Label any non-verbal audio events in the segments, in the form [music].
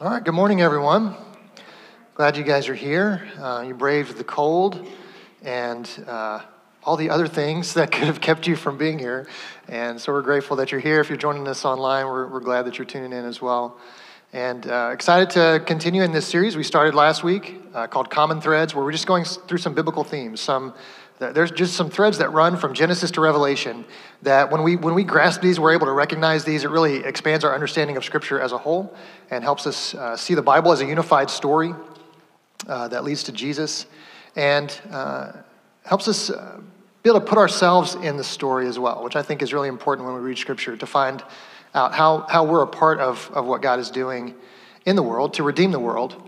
All right, good morning, everyone. Glad you guys are here. Uh, you braved the cold and uh, all the other things [laughs] that could have kept you from being here. And so we're grateful that you're here. If you're joining us online, we're, we're glad that you're tuning in as well. And uh, excited to continue in this series we started last week uh, called Common Threads, where we're just going through some biblical themes, some there's just some threads that run from Genesis to Revelation that when we, when we grasp these, we're able to recognize these. It really expands our understanding of Scripture as a whole and helps us uh, see the Bible as a unified story uh, that leads to Jesus and uh, helps us uh, be able to put ourselves in the story as well, which I think is really important when we read Scripture to find out how, how we're a part of, of what God is doing in the world to redeem the world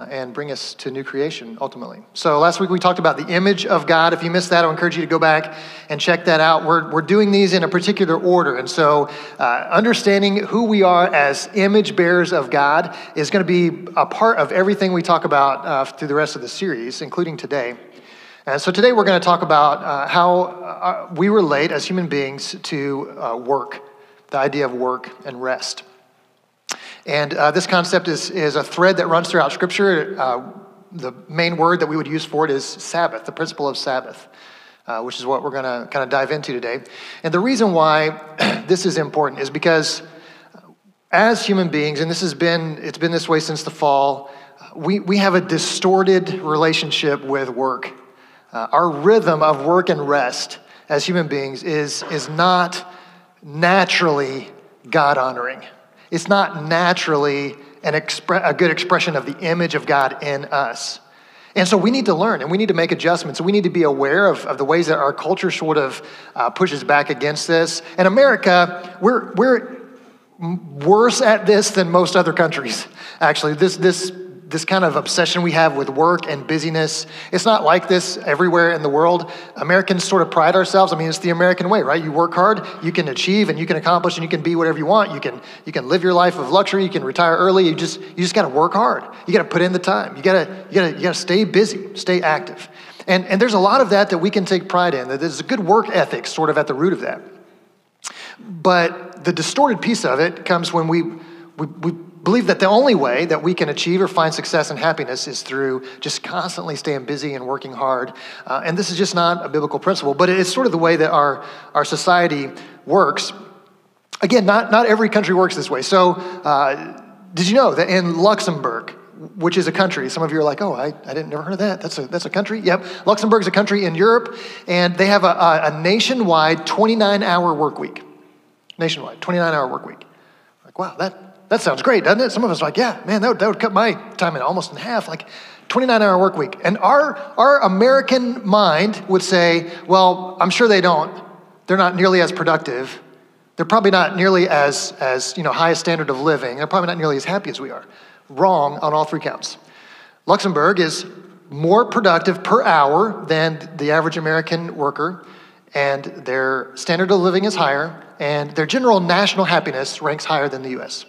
uh, and bring us to new creation ultimately. So, last week we talked about the image of God. If you missed that, I encourage you to go back and check that out. We're, we're doing these in a particular order. And so, uh, understanding who we are as image bearers of God is going to be a part of everything we talk about uh, through the rest of the series, including today. And so, today we're going to talk about uh, how uh, we relate as human beings to uh, work, the idea of work and rest. And uh, this concept is, is a thread that runs throughout Scripture. Uh, the main word that we would use for it is Sabbath, the principle of Sabbath, uh, which is what we're going to kind of dive into today. And the reason why [clears throat] this is important is because as human beings, and this has been, it's been this way since the fall, we, we have a distorted relationship with work. Uh, our rhythm of work and rest as human beings is, is not naturally God honoring. It's not naturally an expre- a good expression of the image of God in us. And so we need to learn and we need to make adjustments. We need to be aware of, of the ways that our culture sort of uh, pushes back against this. In America, we're, we're worse at this than most other countries, actually. This, this this kind of obsession we have with work and busyness. It's not like this everywhere in the world. Americans sort of pride ourselves. I mean, it's the American way, right? You work hard, you can achieve and you can accomplish and you can be whatever you want. You can you can live your life of luxury, you can retire early. You just you just got to work hard. You got to put in the time. You got to you got to you got to stay busy, stay active. And and there's a lot of that that we can take pride in. That there's a good work ethic sort of at the root of that. But the distorted piece of it comes when we we, we believe that the only way that we can achieve or find success and happiness is through just constantly staying busy and working hard. Uh, and this is just not a biblical principle, but it's sort of the way that our, our society works. Again, not, not every country works this way. So, uh, did you know that in Luxembourg, which is a country. Some of you are like, oh, I, I didn't never heard of that. That's a, that's a country? Yep. Luxembourg is a country in Europe, and they have a, a, a nationwide 29 hour work week. Nationwide, 29 hour work week. Like, wow, that, that sounds great, doesn't it? Some of us are like, yeah, man, that would, that would cut my time in almost in half, like 29 hour work week. And our, our American mind would say, well, I'm sure they don't. They're not nearly as productive. They're probably not nearly as, as you know, high a standard of living. They're probably not nearly as happy as we are. Wrong on all three counts. Luxembourg is more productive per hour than the average American worker, and their standard of living is higher, and their general national happiness ranks higher than the US.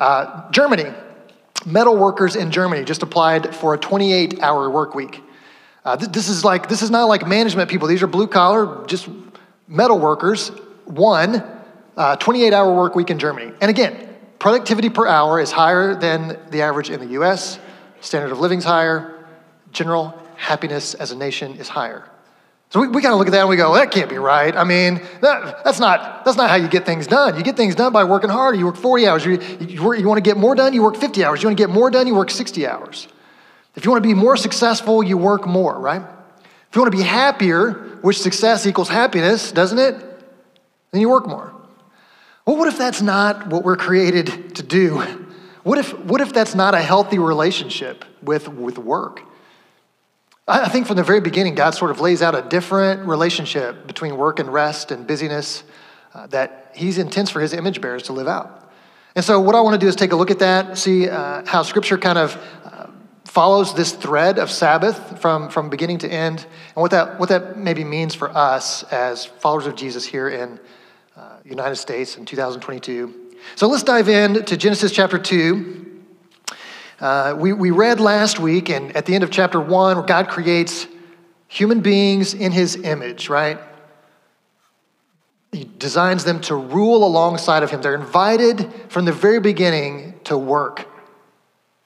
Uh, Germany, metal workers in Germany just applied for a 28 hour work week. Uh, th- this is like this is not like management people. These are blue collar, just metal workers. One uh, 28 hour work week in Germany. And again, productivity per hour is higher than the average in the U.S. Standard of living is higher. General happiness as a nation is higher. So we, we kind of look at that and we go, that can't be right. I mean, that, that's, not, that's not how you get things done. You get things done by working hard. You work 40 hours. You, you, you want to get more done, you work 50 hours. You want to get more done, you work 60 hours. If you want to be more successful, you work more, right? If you want to be happier, which success equals happiness, doesn't it? Then you work more. Well, what if that's not what we're created to do? What if, what if that's not a healthy relationship with, with work? I think from the very beginning, God sort of lays out a different relationship between work and rest and busyness uh, that He's intends for His image bearers to live out. And so, what I want to do is take a look at that, see uh, how Scripture kind of uh, follows this thread of Sabbath from, from beginning to end, and what that, what that maybe means for us as followers of Jesus here in uh, United States in 2022. So, let's dive in to Genesis chapter 2. Uh, we, we read last week, and at the end of chapter one, God creates human beings in his image, right? He designs them to rule alongside of him. They're invited from the very beginning to work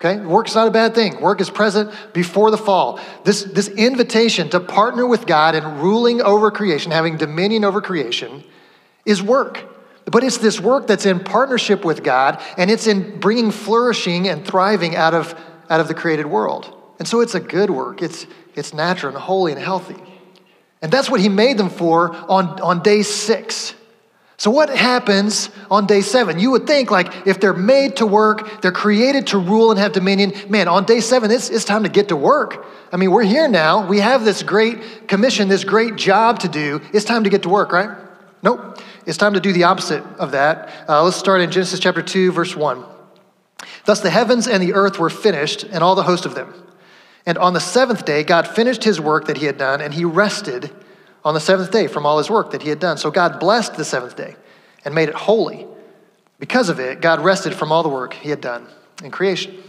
Okay? Work's not a bad thing. Work is present before the fall. This, this invitation to partner with God in ruling over creation, having dominion over creation, is work. But it's this work that's in partnership with God, and it's in bringing flourishing and thriving out of, out of the created world. And so it's a good work. It's, it's natural and holy and healthy. And that's what he made them for on, on day six. So, what happens on day seven? You would think, like, if they're made to work, they're created to rule and have dominion, man, on day seven, it's, it's time to get to work. I mean, we're here now. We have this great commission, this great job to do. It's time to get to work, right? Nope. It's time to do the opposite of that. Uh, let's start in Genesis chapter 2, verse 1. Thus the heavens and the earth were finished, and all the host of them. And on the seventh day, God finished his work that he had done, and he rested on the seventh day from all his work that he had done. So God blessed the seventh day and made it holy. Because of it, God rested from all the work he had done in creation.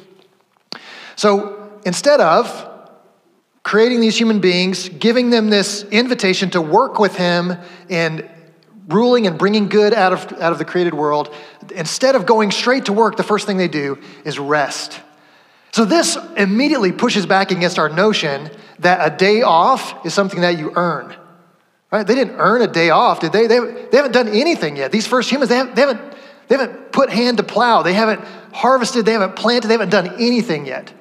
So instead of creating these human beings, giving them this invitation to work with him in ruling and bringing good out of, out of the created world, instead of going straight to work, the first thing they do is rest. So this immediately pushes back against our notion that a day off is something that you earn. Right? They didn't earn a day off, did they? They, they haven't done anything yet. These first humans, they haven't, they, haven't, they haven't put hand to plow. They haven't harvested. They haven't planted. They haven't done anything yet.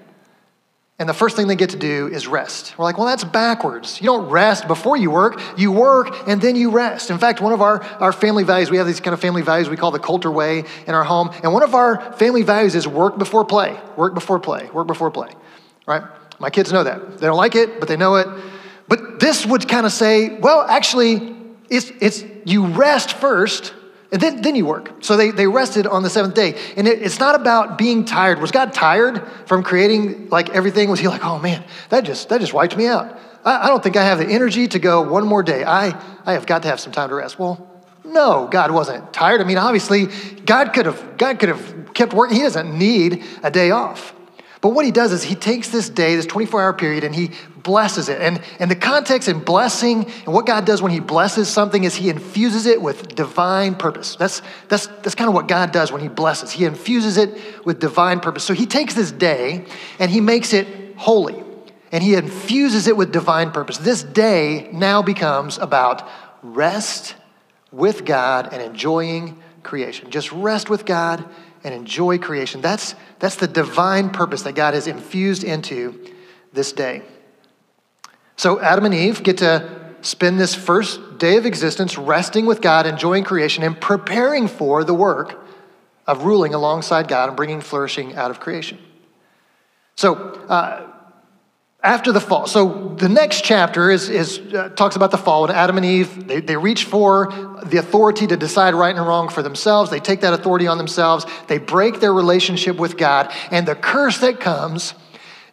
And the first thing they get to do is rest. We're like, well, that's backwards. You don't rest before you work. You work and then you rest. In fact, one of our, our family values, we have these kind of family values we call the Coulter Way in our home. And one of our family values is work before play. Work before play. Work before play. Right? My kids know that. They don't like it, but they know it. But this would kind of say, well, actually, it's, it's you rest first and then, then you work. So they, they rested on the seventh day. And it, it's not about being tired. Was God tired from creating like everything? Was he like, oh man, that just, that just wiped me out? I, I don't think I have the energy to go one more day. I, I have got to have some time to rest. Well, no, God wasn't tired. I mean, obviously, God could have, God could have kept working. He doesn't need a day off. But what he does is he takes this day, this 24 hour period, and he blesses it. And, and the context in blessing and what God does when he blesses something is he infuses it with divine purpose. That's, that's, that's kind of what God does when he blesses. He infuses it with divine purpose. So he takes this day and he makes it holy and he infuses it with divine purpose. This day now becomes about rest with God and enjoying creation. Just rest with God and enjoy creation. That's, that's the divine purpose that God has infused into this day. So Adam and Eve get to spend this first day of existence resting with God, enjoying creation, and preparing for the work of ruling alongside God and bringing flourishing out of creation. So, uh, after the fall. So the next chapter is, is uh, talks about the fall. And Adam and Eve, they, they reach for the authority to decide right and wrong for themselves. They take that authority on themselves. They break their relationship with God. And the curse that comes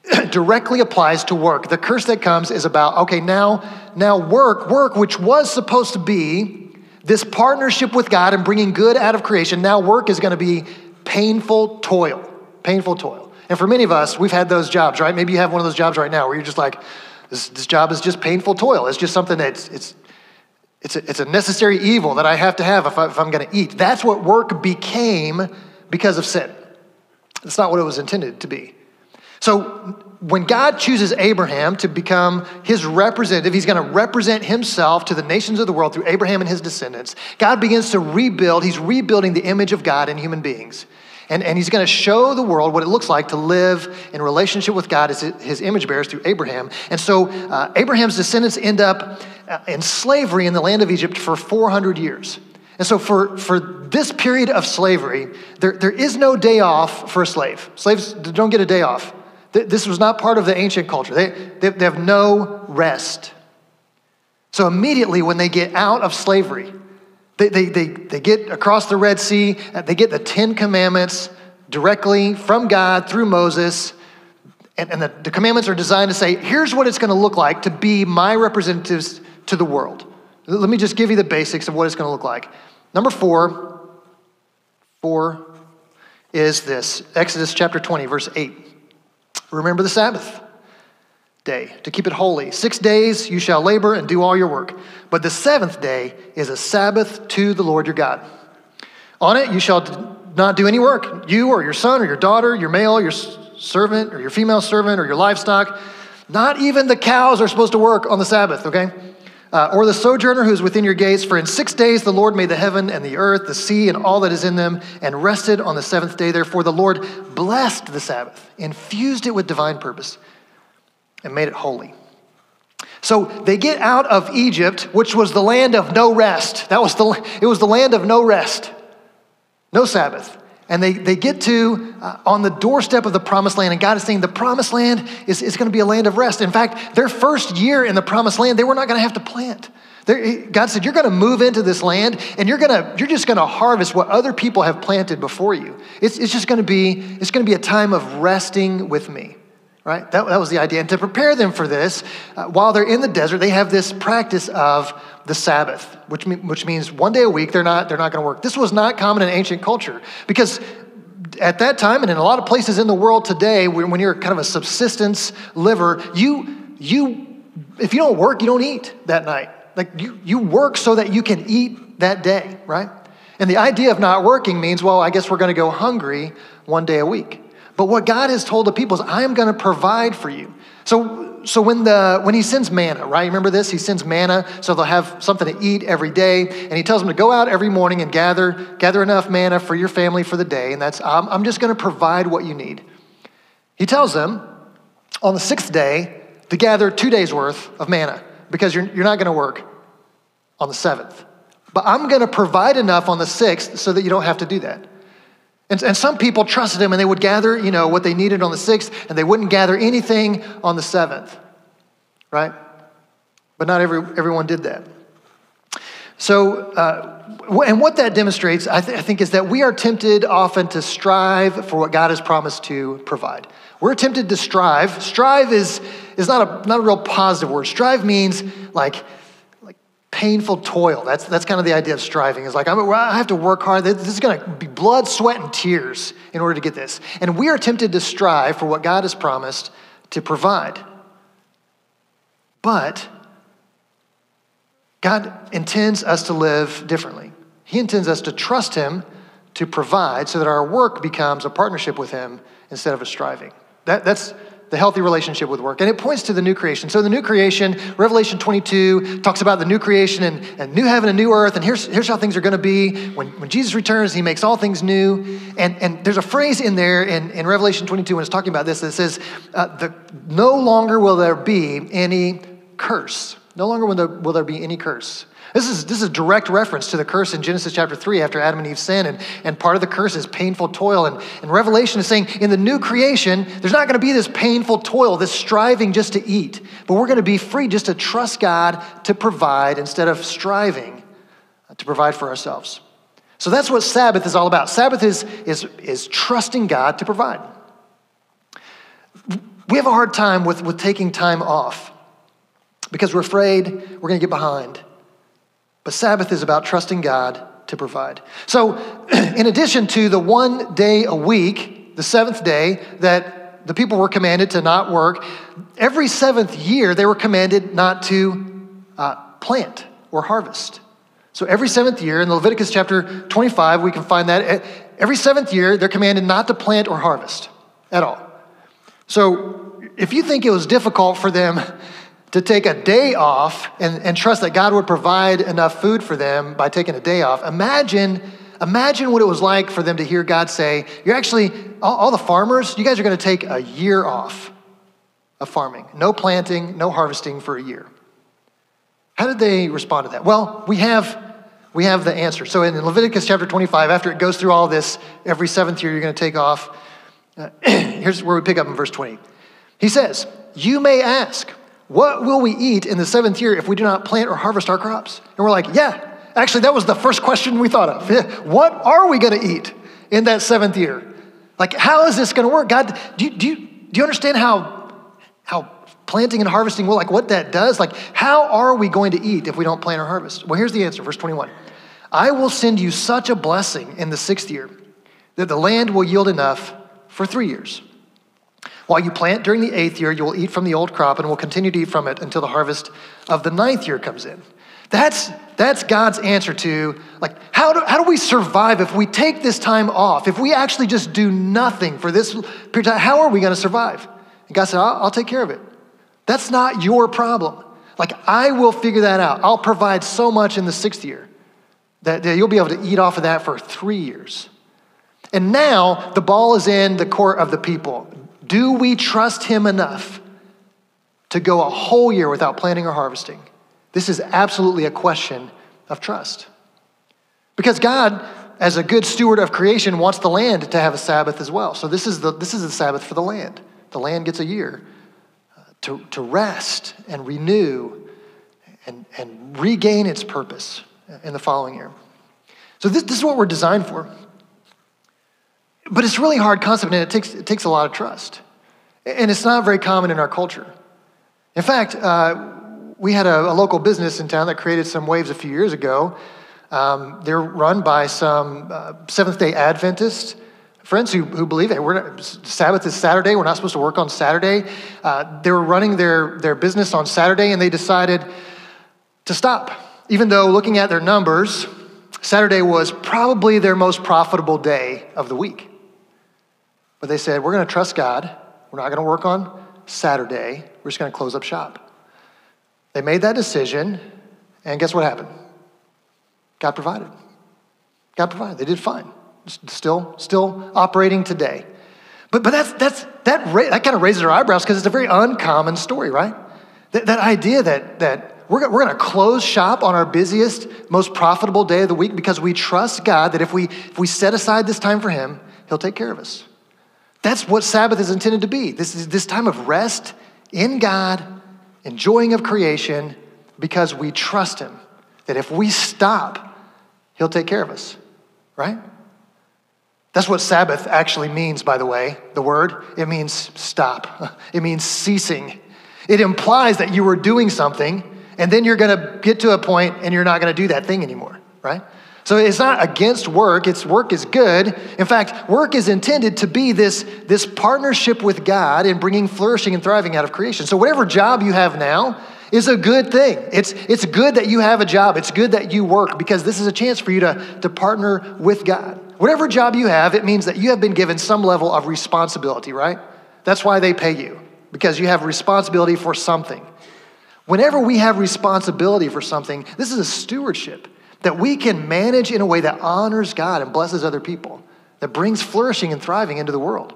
[clears throat] directly applies to work. The curse that comes is about, okay, now, now work, work, which was supposed to be this partnership with God and bringing good out of creation. Now work is going to be painful toil, painful toil. And for many of us, we've had those jobs, right? Maybe you have one of those jobs right now where you're just like, this, this job is just painful toil. It's just something that's, it's, it's, a, it's a necessary evil that I have to have if, I, if I'm going to eat. That's what work became because of sin. It's not what it was intended to be. So when God chooses Abraham to become his representative, he's going to represent himself to the nations of the world through Abraham and his descendants. God begins to rebuild, he's rebuilding the image of God in human beings. And, and he's going to show the world what it looks like to live in relationship with God as his image bearers through Abraham. And so uh, Abraham's descendants end up uh, in slavery in the land of Egypt for 400 years. And so, for, for this period of slavery, there, there is no day off for a slave. Slaves don't get a day off. This was not part of the ancient culture. They, they, they have no rest. So, immediately when they get out of slavery, they, they, they, they get across the Red Sea, they get the Ten Commandments directly from God through Moses. And, and the, the commandments are designed to say, here's what it's going to look like to be my representatives to the world. Let me just give you the basics of what it's going to look like. Number four, four is this Exodus chapter 20, verse 8. Remember the Sabbath day, to keep it holy. Six days you shall labor and do all your work, but the seventh day is a Sabbath to the Lord your God. On it you shall not do any work, you or your son or your daughter, your male, your servant or your female servant or your livestock. Not even the cows are supposed to work on the Sabbath, okay? Uh, or the sojourner who is within your gates. For in six days the Lord made the heaven and the earth, the sea, and all that is in them, and rested on the seventh day. Therefore the Lord blessed the Sabbath, infused it with divine purpose, and made it holy. So they get out of Egypt, which was the land of no rest. That was the, it was the land of no rest, no Sabbath. And they, they get to uh, on the doorstep of the promised land, and God is saying the promised land is, is going to be a land of rest. In fact, their first year in the promised land, they were not going to have to plant. They're, God said, You're going to move into this land and you're, gonna, you're just going to harvest what other people have planted before you. It's, it's just going to be, it's going to be a time of resting with me right? That, that was the idea. And to prepare them for this, uh, while they're in the desert, they have this practice of the Sabbath, which, which means one day a week they're not, they're not going to work. This was not common in ancient culture because at that time and in a lot of places in the world today, when, when you're kind of a subsistence liver, you, you, if you don't work, you don't eat that night. Like you, you work so that you can eat that day, right? And the idea of not working means, well, I guess we're going to go hungry one day a week. But what God has told the people is, I am going to provide for you. So, so when, the, when he sends manna, right? Remember this? He sends manna so they'll have something to eat every day. And he tells them to go out every morning and gather, gather enough manna for your family for the day. And that's, I'm, I'm just going to provide what you need. He tells them on the sixth day to gather two days worth of manna because you're, you're not going to work on the seventh. But I'm going to provide enough on the sixth so that you don't have to do that. And, and some people trusted him and they would gather, you know, what they needed on the sixth and they wouldn't gather anything on the seventh, right? But not every, everyone did that. So, uh, and what that demonstrates, I, th- I, think, is that we are tempted often to strive for what God has promised to provide. We're tempted to strive. Strive is, is not, a, not a real positive word. Strive means like painful toil. That's, that's kind of the idea of striving. Is like, I'm, I have to work hard. This is going to be blood, sweat, and tears in order to get this. And we are tempted to strive for what God has promised to provide. But God intends us to live differently. He intends us to trust Him to provide so that our work becomes a partnership with Him instead of a striving. That, that's, the healthy relationship with work. And it points to the new creation. So, the new creation, Revelation 22 talks about the new creation and, and new heaven and new earth. And here's, here's how things are going to be. When, when Jesus returns, he makes all things new. And, and there's a phrase in there in, in Revelation 22 when it's talking about this that says, uh, the, No longer will there be any curse. No longer will there, will there be any curse. This is, this is a direct reference to the curse in Genesis chapter 3 after Adam and Eve sin. And, and part of the curse is painful toil. And, and Revelation is saying in the new creation, there's not going to be this painful toil, this striving just to eat. But we're going to be free just to trust God to provide instead of striving uh, to provide for ourselves. So that's what Sabbath is all about. Sabbath is, is, is trusting God to provide. We have a hard time with, with taking time off because we're afraid we're going to get behind. But Sabbath is about trusting God to provide. So, [clears throat] in addition to the one day a week, the seventh day, that the people were commanded to not work, every seventh year they were commanded not to uh, plant or harvest. So, every seventh year, in Leviticus chapter 25, we can find that every seventh year they're commanded not to plant or harvest at all. So, if you think it was difficult for them to take a day off and, and trust that God would provide enough food for them by taking a day off. Imagine, imagine what it was like for them to hear God say, You're actually, all, all the farmers, you guys are going to take a year off of farming. No planting, no harvesting for a year. How did they respond to that? Well, we have we have the answer. So in Leviticus chapter 25, after it goes through all this, every seventh year you're going to take off. Uh, [clears throat] here's where we pick up in verse 20. He says, You may ask, what will we eat in the seventh year if we do not plant or harvest our crops? And we're like, Yeah, actually, that was the first question we thought of. [laughs] what are we going to eat in that seventh year? Like, how is this going to work? God, do you, do you, do you understand how, how planting and harvesting will, like what that does? Like, how are we going to eat if we don't plant or harvest? Well, here's the answer, verse 21. I will send you such a blessing in the sixth year that the land will yield enough for three years. While you plant during the eighth year, you will eat from the old crop and will continue to eat from it until the harvest of the ninth year comes in. That's, that's God's answer to, like, how do, how do we survive if we take this time off? If we actually just do nothing for this period of time, how are we going to survive? And God said, I'll, I'll take care of it. That's not your problem. Like, I will figure that out. I'll provide so much in the sixth year that, that you'll be able to eat off of that for three years. And now the ball is in the court of the people. Do we trust him enough to go a whole year without planting or harvesting? This is absolutely a question of trust. Because God, as a good steward of creation, wants the land to have a Sabbath as well. So this is the, this is the Sabbath for the land. The land gets a year uh, to, to rest and renew and, and regain its purpose in the following year. So this, this is what we're designed for. But it's really hard concept and it takes, it takes a lot of trust. And it's not very common in our culture. In fact, uh, we had a, a, local business in town that created some waves a few years ago. Um, they're run by some uh, Seventh day Adventists friends who, who believe that we're Sabbath is Saturday, we're not supposed to work on Saturday. Uh, they were running their, their business on Saturday and they decided to stop. Even though looking at their numbers, Saturday was probably their most profitable day of the week. But they said, we're going to trust God. We're not going to work on Saturday. We're just going to close up shop. They made that decision, and guess what happened? God provided. God provided. They did fine. Still, still operating today. But, but that's, that's, that, that kind of raises our eyebrows because it's a very uncommon story, right? That, that idea that, that we're, we're going to close shop on our busiest, most profitable day of the week because we trust God that if we, if we set aside this time for Him, He'll take care of us. That's what Sabbath is intended to be. This is this time of rest in God, enjoying of creation, because we trust Him. That if we stop, He'll take care of us, right? That's what Sabbath actually means, by the way, the word. It means stop, [laughs] it means ceasing. It implies that you were doing something, and then you're gonna get to a point and you're not gonna do that thing anymore, right? So it's not against work, it's work is good. In fact, work is intended to be this, this partnership with God in bringing flourishing and thriving out of creation. So whatever job you have now is a good thing. It's, it's good that you have a job. It's good that you work because this is a chance for you to, to partner with God. Whatever job you have, it means that you have been given some level of responsibility, right? That's why they pay you, because you have responsibility for something. Whenever we have responsibility for something, this is a stewardship that we can manage in a way that honors God and blesses other people, that brings flourishing and thriving into the world.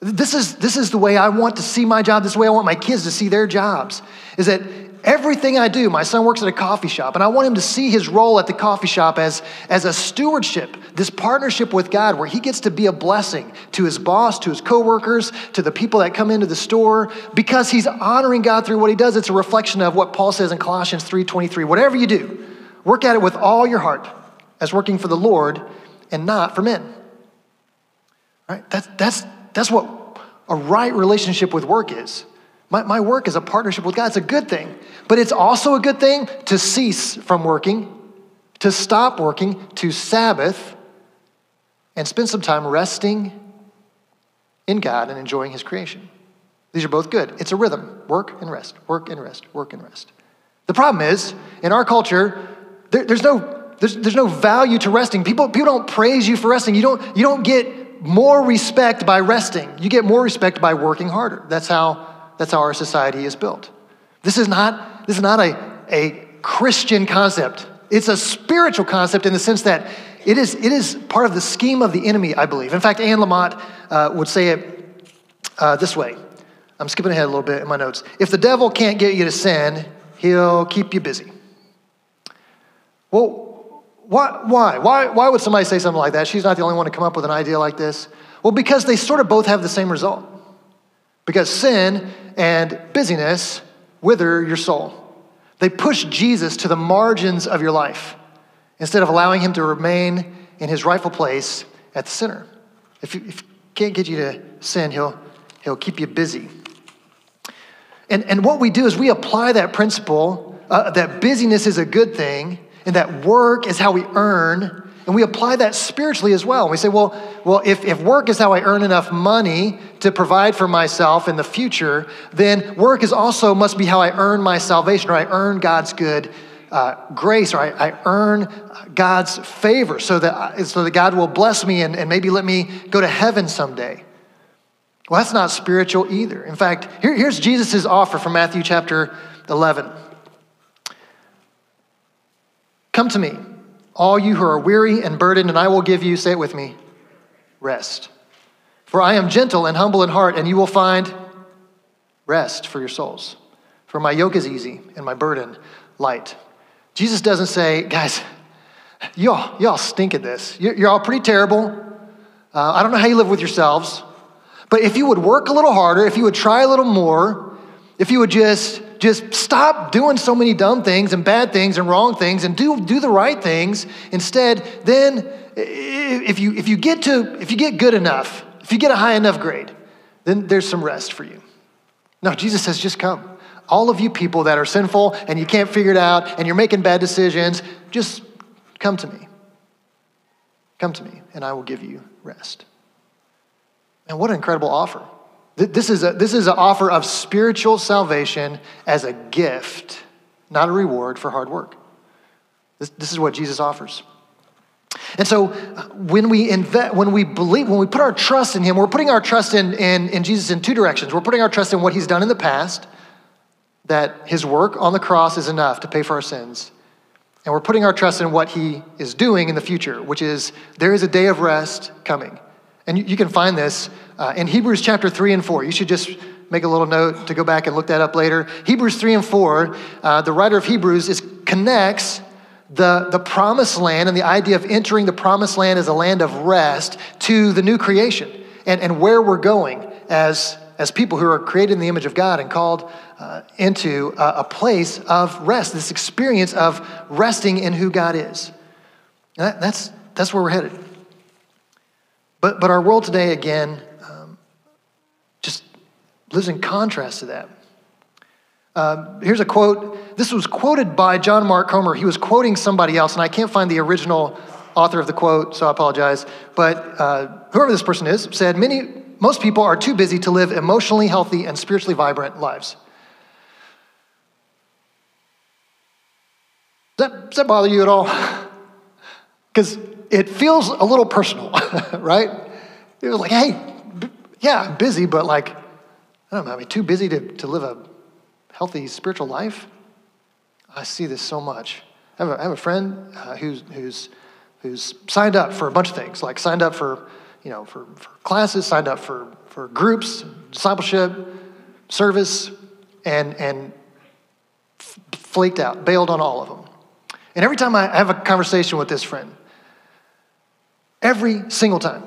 This is, this is the way I want to see my job. This is the way I want my kids to see their jobs. Is that everything I do, my son works at a coffee shop, and I want him to see his role at the coffee shop as, as a stewardship, this partnership with God, where he gets to be a blessing to his boss, to his coworkers, to the people that come into the store, because he's honoring God through what he does. It's a reflection of what Paul says in Colossians 3:23. Whatever you do, Work at it with all your heart as working for the Lord and not for men. Right? That's, that's, that's what a right relationship with work is. My, my work is a partnership with God. It's a good thing. But it's also a good thing to cease from working, to stop working, to Sabbath, and spend some time resting in God and enjoying His creation. These are both good. It's a rhythm work and rest, work and rest, work and rest. The problem is, in our culture, there, there's, no, there's, there's no value to resting. People, people don't praise you for resting. You don't, you don't get more respect by resting. You get more respect by working harder. That's how, that's how our society is built. This is not, this is not a, a Christian concept. It's a spiritual concept in the sense that it is, it is part of the scheme of the enemy, I believe. In fact, Anne Lamott uh, would say it uh, this way. I'm skipping ahead a little bit in my notes. If the devil can't get you to sin, he'll keep you busy. Well, why, why? Why, why would somebody say something like that? She's not the only one to come up with an idea like this. Well, because they sort of both have the same result. Because sin and busyness wither your soul. They push Jesus to the margins of your life instead of allowing him to remain in his rightful place at the center. If, he can't get you to sin, he'll, he'll keep you busy. And, and what we do is we apply that principle uh, that busyness is a good thing and that work is how we earn. And we apply that spiritually as well. We say, well, well if, if work is how I earn enough money to provide for myself in the future, then work is also must be how I earn my salvation or I earn God's good uh, grace or I, I, earn God's favor so that, so that God will bless me and, and maybe let me go to heaven someday. Well, that's not spiritual either. In fact, here, here's Jesus' offer from Matthew chapter 11 Come to me, all you who are weary and burdened, and I will give you, say it with me, rest. For I am gentle and humble in heart, and you will find rest for your souls. For my yoke is easy and my burden light. Jesus doesn't say, guys, y'all, y'all stink at this. You're, all pretty terrible. Uh, I don't know how you live with yourselves. But if you would work a little harder, if you would try a little more, if you would just just stop doing so many dumb things and bad things and wrong things and do, do the right things instead, then if you, if you get to, if you get good enough, if you get a high enough grade, then there's some rest for you. No, Jesus says, just come. All of you people that are sinful and you can't figure it out and you're making bad decisions, just come to me. Come to me, and I will give you rest. And what an incredible offer. This is, a, this is an offer of spiritual salvation as a gift, not a reward for hard work. This, this is what Jesus offers. And so uh, when we invest, when we believe, when we put our trust in Him, we're putting our trust in, in, in Jesus in two directions. We're putting our trust in what He's done in the past, that His work on the cross is enough to pay for our sins. And we're putting our trust in what He is doing in the future, which is there is a day of rest coming. And you, can find this uh, in Hebrews chapter 3 and 4. You should just make a little note to go back and look that up later. Hebrews 3 and 4, uh, the writer of Hebrews is, connects the, the promised land and the idea of entering the promised land as a land of rest to the new creation and, and where we're going as, as people who are created in the image of God and called uh, into a, a, place of rest, this experience of resting in who God is. That, that's, that's where we're headed. But, but our world today, again, um, just lives in contrast to that. Uh, here's a quote. This was quoted by John Mark Comer. He was quoting somebody else, and I can't find the original author of the quote, so I apologize. But uh, whoever this person is said, Many, most people are too busy to live emotionally healthy and spiritually vibrant lives. Does that, does that bother you at all? [laughs] Because it feels a little personal, [laughs] right? It was like, hey, b- yeah, I'm busy, but like, I don't know, am too busy to, to live a healthy spiritual life? I see this so much. I have a, I have a friend uh, who's, who's, who's signed up for a bunch of things, like signed up for, you know, for, for classes, signed up for, for groups, discipleship, service, and, and f- flaked out, bailed on all of them. And every time I have a conversation with this friend, Every single time.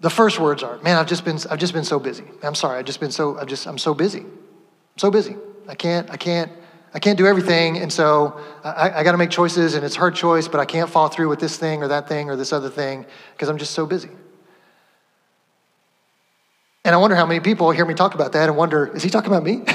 The first words are, man, I've just been, I've just been so busy. I'm sorry, I've just been so, I've just, I'm so busy. I'm so busy. I can't, I can't, I can't do everything. And so I, I got to make choices and it's hard choice, but I can't fall through with this thing or that thing or this other thing because I'm just so busy. And I wonder how many people hear me talk about that and wonder, is he talking about me? [laughs]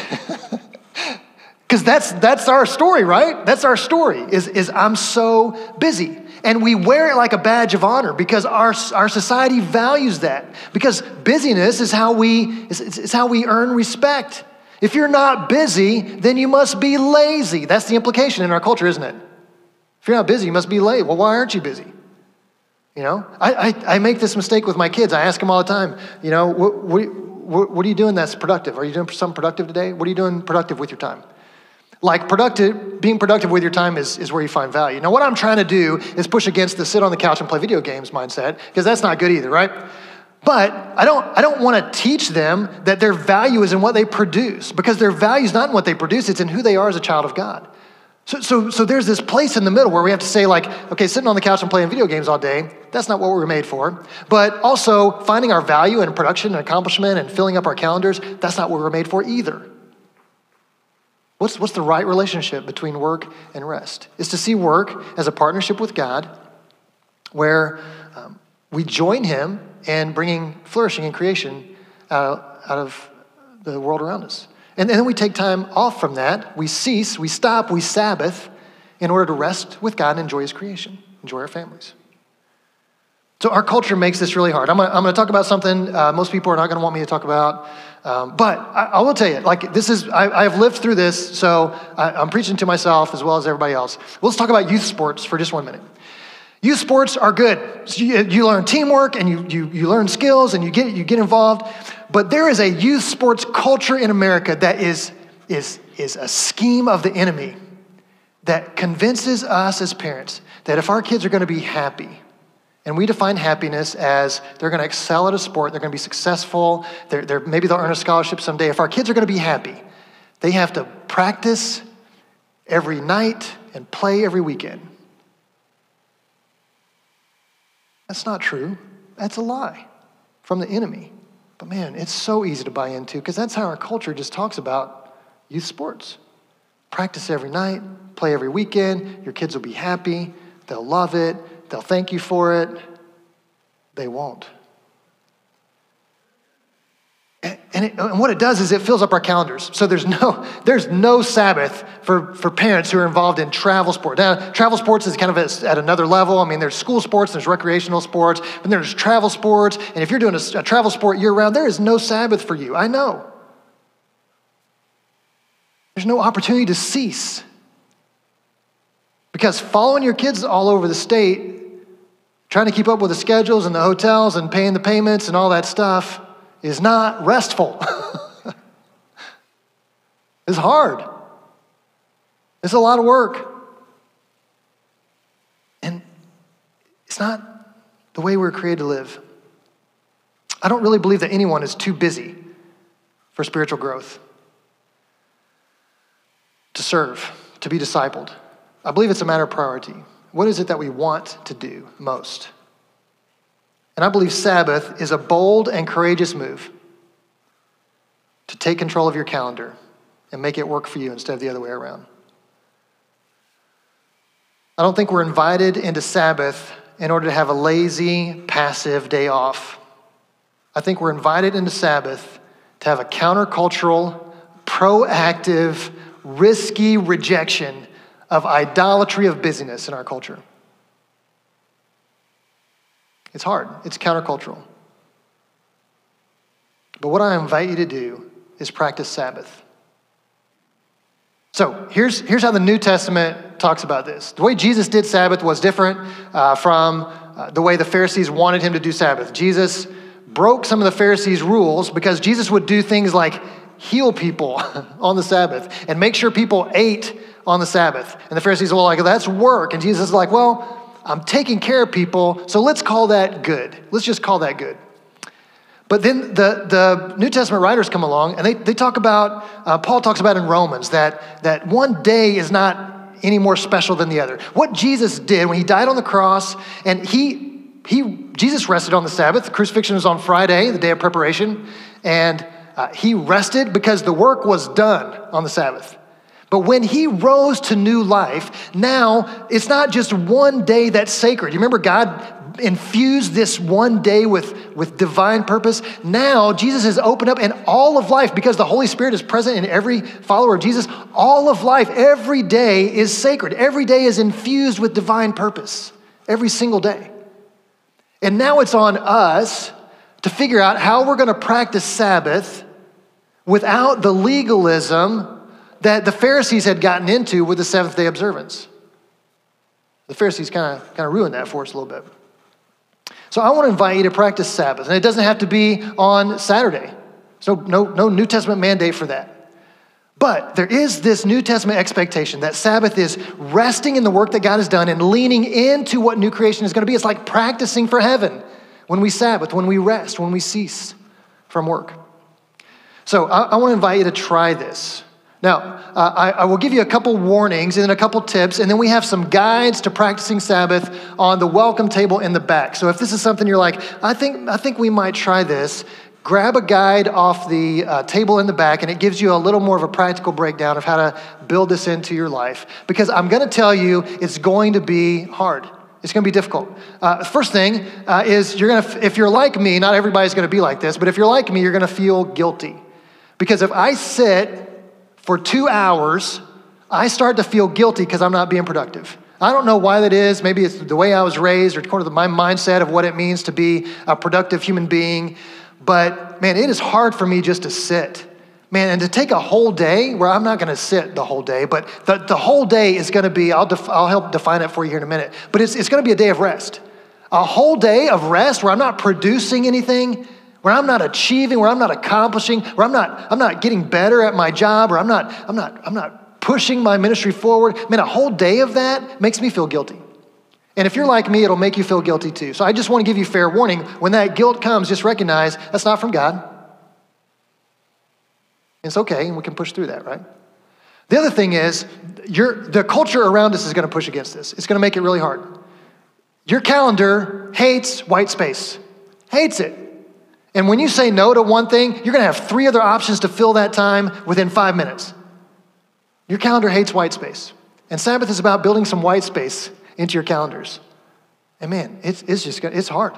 Because that's, that's our story, right? That's our story, is, is I'm so busy. And we wear it like a badge of honor because our, our society values that. Because busyness is how, we, is, is how we earn respect. If you're not busy, then you must be lazy. That's the implication in our culture, isn't it? If you're not busy, you must be lazy. Well, why aren't you busy? You know, I, I, I, make this mistake with my kids. I ask them all the time, you know, what, what, what are you doing that's productive? Are you doing something productive today? What are you doing productive with your time? Like productive, being productive with your time is, is where you find value. Now, what I'm trying to do is push against the sit on the couch and play video games mindset, because that's not good either, right? But I don't, I don't want to teach them that their value is in what they produce, because their value is not in what they produce, it's in who they are as a child of God. So, so, so there's this place in the middle where we have to say, like, okay, sitting on the couch and playing video games all day, that's not what we were made for. But also finding our value in production and accomplishment and filling up our calendars, that's not what we were made for either. What's, what's the right relationship between work and rest? Is to see work as a partnership with God where um, we join Him in bringing flourishing and creation out, out of the world around us. And, and then we take time off from that. We cease, we stop, we Sabbath in order to rest with God and enjoy His creation, enjoy our families. So our culture makes this really hard. I'm I'm gonna talk about something uh, most people are not gonna want me to talk about. Um, but I, I, will tell you, like this is, I, have lived through this, so I, am preaching to myself as well as everybody else. Let's talk about youth sports for just one minute. Youth sports are good. So you, you, learn teamwork and you, you, you learn skills and you get, you get involved. But there is a youth sports culture in America that is, is, is a scheme of the enemy that convinces us as parents that if our kids are going to be happy, and we define happiness as they're going to excel at a sport, they're going to be successful, they're, they're, maybe they'll earn a scholarship someday. If our kids are going to be happy, they have to practice every night and play every weekend. That's not true. That's a lie from the enemy. But man, it's so easy to buy into because that's how our culture just talks about youth sports. Practice every night, play every weekend, your kids will be happy, they'll love it, They'll thank you for it. They won't. And, it, and, what it does is it fills up our calendars. So there's no, [laughs] there's no Sabbath for, for parents who are involved in travel sports. Now, travel sports is kind of at another level. I mean, there's school sports, there's recreational sports, but there's travel sports. And if you're doing a, a travel sport year round, there is no Sabbath for you. I know. There's no opportunity to cease. Because following your kids all over the state Trying to keep up with the schedules and the hotels and paying the payments and all that stuff is not restful. [laughs] it's hard. It's a lot of work. And it's not the way we're created to live. I don't really believe that anyone is too busy for spiritual growth, to serve, to be discipled. I believe it's a matter of priority. What is it that we want to do most? And I believe Sabbath is a bold and courageous move to take control of your calendar and make it work for you instead of the other way around. I don't think we're invited into Sabbath in order to have a lazy, passive day off. I think we're invited into Sabbath to have a countercultural, proactive, risky rejection of idolatry of busyness in our culture. It's hard, it's countercultural. But what I invite you to do is practice Sabbath. So here's, here's how the New Testament talks about this. The way Jesus did Sabbath was different uh, from uh, the way the Pharisees wanted him to do Sabbath. Jesus broke some of the Pharisees' rules because Jesus would do things like heal people [laughs] on the Sabbath and make sure people ate on the Sabbath. And the Pharisees were like, that's work. And Jesus is like, well, I'm taking care of people, so let's call that good. Let's just call that good. But then the, the New Testament writers come along and they, they talk about, uh, Paul talks about in Romans that, that one day is not any more special than the other. What Jesus did when he died on the cross and he, he Jesus rested on the Sabbath. The crucifixion was on Friday, the day of preparation, and uh, he rested because the work was done on the Sabbath. But when he rose to new life, now it's not just one day that's sacred. You remember God infused this one day with, with divine purpose? Now Jesus has opened up, and all of life, because the Holy Spirit is present in every follower of Jesus, all of life, every day is sacred. Every day is infused with divine purpose. Every single day. And now it's on us to figure out how we're going to practice Sabbath without the legalism that the Pharisees had gotten into with the seventh day observance. The Pharisees kind of kind of ruined that for us a little bit. So I want to invite you to practice Sabbath, and it doesn't have to be on Saturday. So no, no New Testament mandate for that. But there is this New Testament expectation that Sabbath is resting in the work that God has done and leaning into what new creation is going to be. It's like practicing for heaven when we Sabbath, when we rest, when we cease from work. So I, I want to invite you to try this. Now, uh, I, I, will give you a couple warnings and then a couple tips, and then we have some guides to practicing Sabbath on the welcome table in the back. So if this is something you're like, I think, I think we might try this, grab a guide off the uh, table in the back, and it gives you a little more of a practical breakdown of how to build this into your life. Because I'm going to tell you, it's going to be hard. It's going to be difficult. Uh, first thing uh, is you're going to, if you're like me, not everybody's going to be like this, but if you're like me, you're going to feel guilty. Because if I sit for two hours, I start to feel guilty because I'm not being productive. I don't know why that is. Maybe it's the way I was raised or according to my mindset of what it means to be a productive human being. But man, it is hard for me just to sit. Man, and to take a whole day where I'm not going to sit the whole day, but the, the whole day is going to be, I'll, def, I'll help define it for you here in a minute, but it's, it's going to be a day of rest. A whole day of rest where I'm not producing anything, where I'm not achieving, where I'm not accomplishing, where I'm not, I'm not getting better at my job, or I'm not, I'm not, I'm not pushing my ministry forward. Man, a whole day of that makes me feel guilty. And if you're like me, it'll make you feel guilty too. So I just want to give you fair warning. When that guilt comes, just recognize that's not from God. It's okay, and we can push through that, right? The other thing is, your, the culture around us is going to push against this. It's going to make it really hard. Your calendar hates white space, hates it. And when you say no to one thing, you're going to have three other options to fill that time within five minutes. Your calendar hates white space. And Sabbath is about building some white space into your calendars. And man, it's, it's just, it's hard.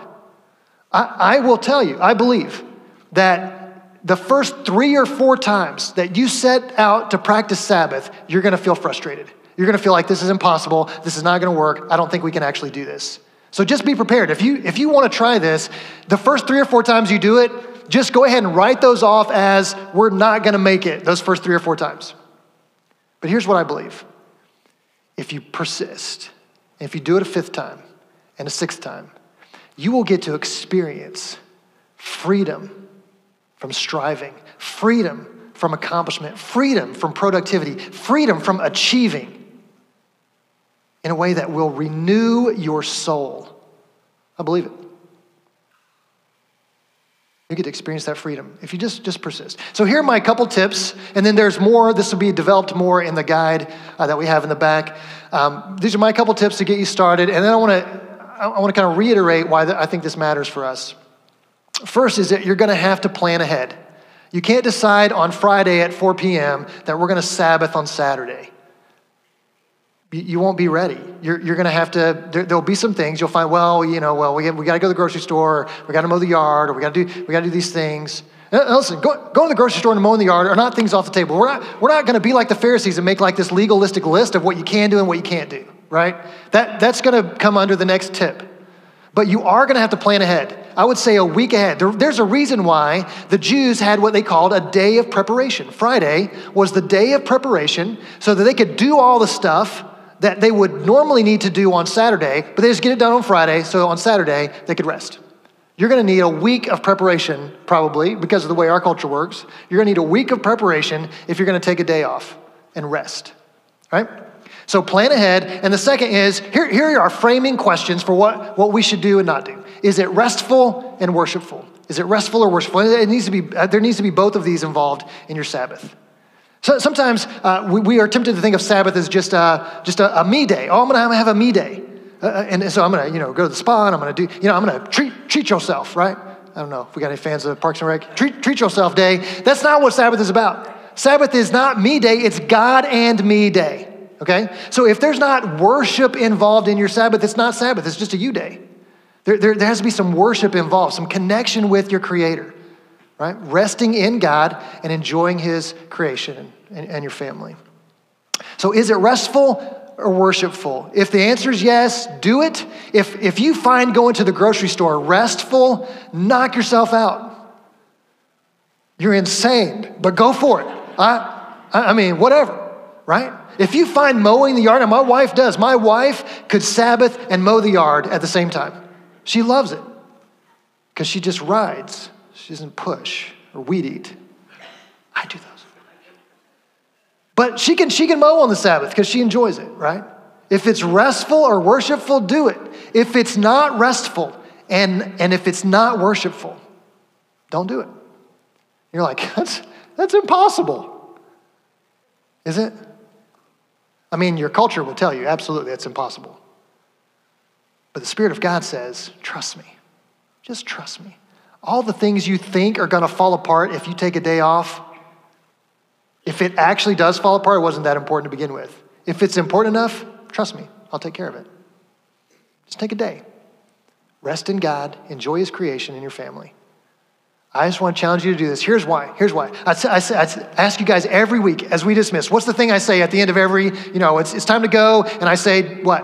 I, I will tell you, I believe that the first three or four times that you set out to practice Sabbath, you're going to feel frustrated. You're going to feel like this is impossible. This is not going to work. I don't think we can actually do this. So just be prepared. If you if you want to try this, the first 3 or 4 times you do it, just go ahead and write those off as we're not going to make it those first 3 or 4 times. But here's what I believe. If you persist, if you do it a fifth time and a sixth time, you will get to experience freedom from striving, freedom from accomplishment, freedom from productivity, freedom from achieving in a way that will renew your soul. I believe it. You get to experience that freedom if you just, just persist. So, here are my couple tips, and then there's more. This will be developed more in the guide uh, that we have in the back. Um, these are my couple tips to get you started, and then I want to I want to kind of reiterate why I think this matters for us. First is that you're going to have to plan ahead. You can't decide on Friday at 4 p.m. that we're going to Sabbath on Saturday. You won't be ready. You're, you're going to have to, there, will be some things you'll find, well, you know, well, we, we got to go to the grocery store, we got to mow the yard, or we got to do, we got to do these things. Now, listen, go, go to the grocery store and mow the yard are not things off the table. We're not, we're not going to be like the Pharisees and make like this legalistic list of what you can do and what you can't do, right? That, that's going to come under the next tip. But you are going to have to plan ahead. I would say a week ahead. There, there's a reason why the Jews had what they called a day of preparation. Friday was the day of preparation so that they could do all the stuff that they would normally need to do on Saturday, but they just get it done on Friday, so on Saturday they could rest. You're going to need a week of preparation, probably, because of the way our culture works. You're going to need a week of preparation if you're going to take a day off and rest, right? So plan ahead. And the second is here, here are framing questions for what, what we should do and not do. Is it restful and worshipful? Is it restful or worshipful? It needs to be, uh, there needs to be both of these involved in your Sabbath. So sometimes uh, we, we, are tempted to think of Sabbath as just a, just a, a me day. Oh, I'm going to have a me day. Uh, uh, and so I'm going to, you know, go to the spa and I'm going to do, you know, I'm going to treat, treat yourself, right? I don't know if we got any fans of Parks and Rec. Treat, treat yourself day. That's not what Sabbath is about. Sabbath is not me day, it's God and me day. Okay? So if there's not worship involved in your Sabbath, it's not Sabbath, it's just a you day. There, there, there has to be some worship involved, some connection with your Creator, right? Resting in God and enjoying His creation and, and your family. So is it restful? or worshipful? If the answer is yes, do it. If, if you find going to the grocery store restful, knock yourself out. You're insane, but go for it. I, I mean, whatever, right? If you find mowing the yard, and my wife does, my wife could Sabbath and mow the yard at the same time. She loves it because she just rides. She doesn't push or weed eat. I do those. But she can, she can mow on the Sabbath because she enjoys it, right? If it's restful or worshipful, do it. If it's not restful and, and if it's not worshipful, don't do it. You're like, [laughs] that's, that's impossible. Is it? I mean, your culture will tell you absolutely that's impossible. But the Spirit of God says, trust me. Just trust me. All the things you think are going to fall apart if you take a day off, if it actually does fall apart, it wasn't that important to begin with. If it's important enough, trust me, I'll take care of it. Just take a day. Rest in God, enjoy His creation and your family. I just want to challenge you to do this. Here's why. Here's why. I, I, I, ask you guys every week as we dismiss. What's the thing I say at the end of every, you know, it's, it's time to go, and I say, what?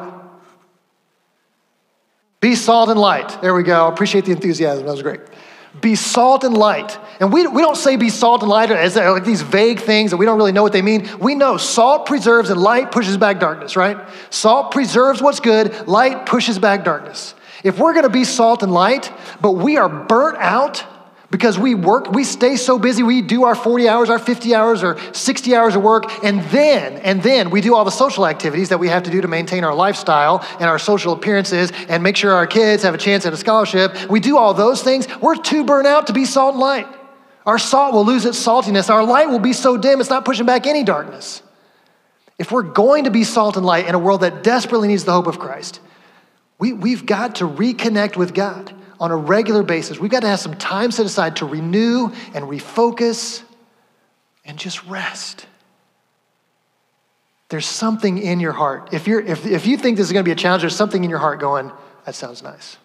Be salt and light. There we go. Appreciate the enthusiasm. That was great. Be salt and light. And we, we don't say be salt and light as like these vague things that we don't really know what they mean. We know salt preserves and light pushes back darkness, right? Salt preserves what's good, light pushes back darkness. If we're to be salt and light, but we are burnt out because we work, we stay so busy, we do our 40 hours, our 50 hours, or 60 hours of work, and then, and then we do all the social activities that we have to do to maintain our lifestyle and our social appearances and make sure our kids have a chance at a scholarship. We do all those things. We're too burnt out to be salt and light. Our salt will lose its saltiness. Our light will be so dim, it's not pushing back any darkness. If we're going to be salt and light in a world that desperately needs the hope of Christ, we, we've got to reconnect with God on a regular basis. We've got to have some time set aside to renew and refocus and just rest. There's something in your heart. If, you're, if, if you think this is going to be a challenge, there's something in your heart going, that sounds nice.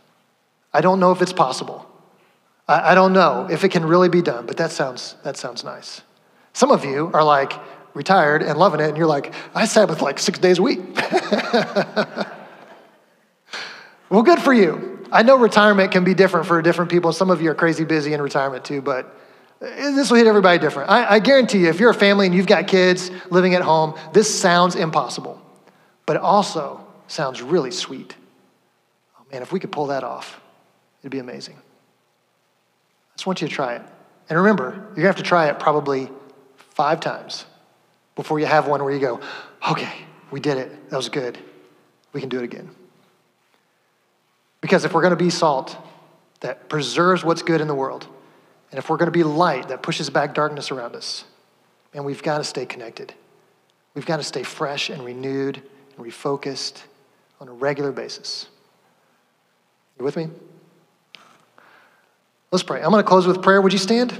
I don't know if it's possible. I, I don't know if it can really be done, but that sounds, that sounds nice. Some of you are like retired and loving it, and you're like, I Sabbath like six days a week. [laughs] well, good for you. I know retirement can be different for different people. Some of you are crazy busy in retirement too, but this will hit everybody different. I, I, guarantee you, if you're a family and you've got kids living at home, this sounds impossible, but it also sounds really sweet. Oh man, if we could pull that off, it'd be amazing. I just want you to try it. And remember, you're gonna have to try it probably five times before you have one where you go, okay, we did it. That was good. We can do it again. Because if we're going to be salt that preserves what's good in the world, and if we're going to be light that pushes back darkness around us, and we've got to stay connected. We've got to stay fresh and renewed and refocused on a regular basis. You with me? Let's pray. I'm going to close with prayer. Would you stand?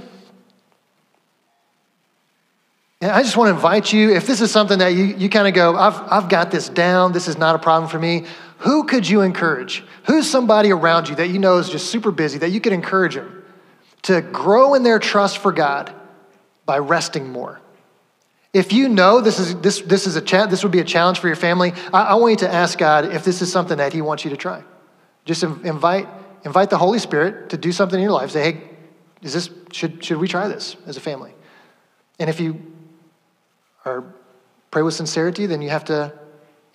And I just want to invite you, if this is something that you, you kind of go, I've, I've got this down, this is not a problem for me, who could you encourage? Who's somebody around you that you know is just super busy that you could encourage them to grow in their trust for God by resting more? If you know this is, this, this is a cha- this would be a challenge for your family, I, I want you to ask God if this is something that He wants you to try. Just invite, invite the Holy Spirit to do something in your life. Say, hey, is this, should, should we try this as a family? And if you are pray with sincerity, then you have to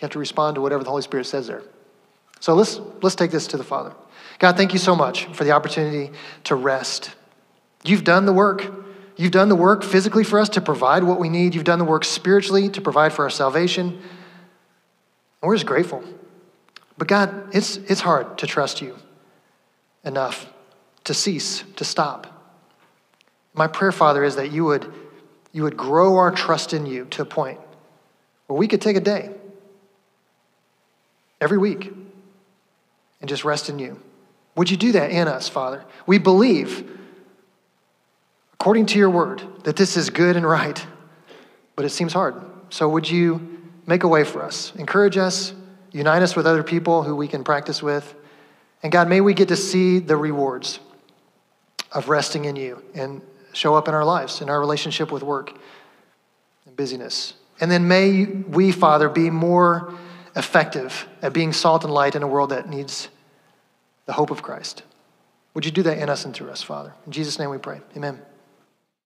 you have to respond to whatever the Holy Spirit says there. So let's, let's take this to the Father. God, thank you so much for the opportunity to rest. You've done the work. You've done the work physically for us to provide what we need. You've done the work spiritually to provide for our salvation. And we're just grateful. But God, it's, it's hard to trust you enough to cease, to stop. My prayer, Father, is that you would, you would grow our trust in you to a point where we could take a day every week and just rest in you. Would you do that in us, Father? We believe, according to your word, that this is good and right, but it seems hard. So would you make a way for us? Encourage us, unite us with other people who we can practice with. And God, may we get to see the rewards of resting in you and show up in our lives, in our relationship with work and busyness. And then may we, Father, be more effective at being salt and light in a world that needs the hope of Christ. Would you do that in us and through us, Father? In Jesus' name we pray. Amen.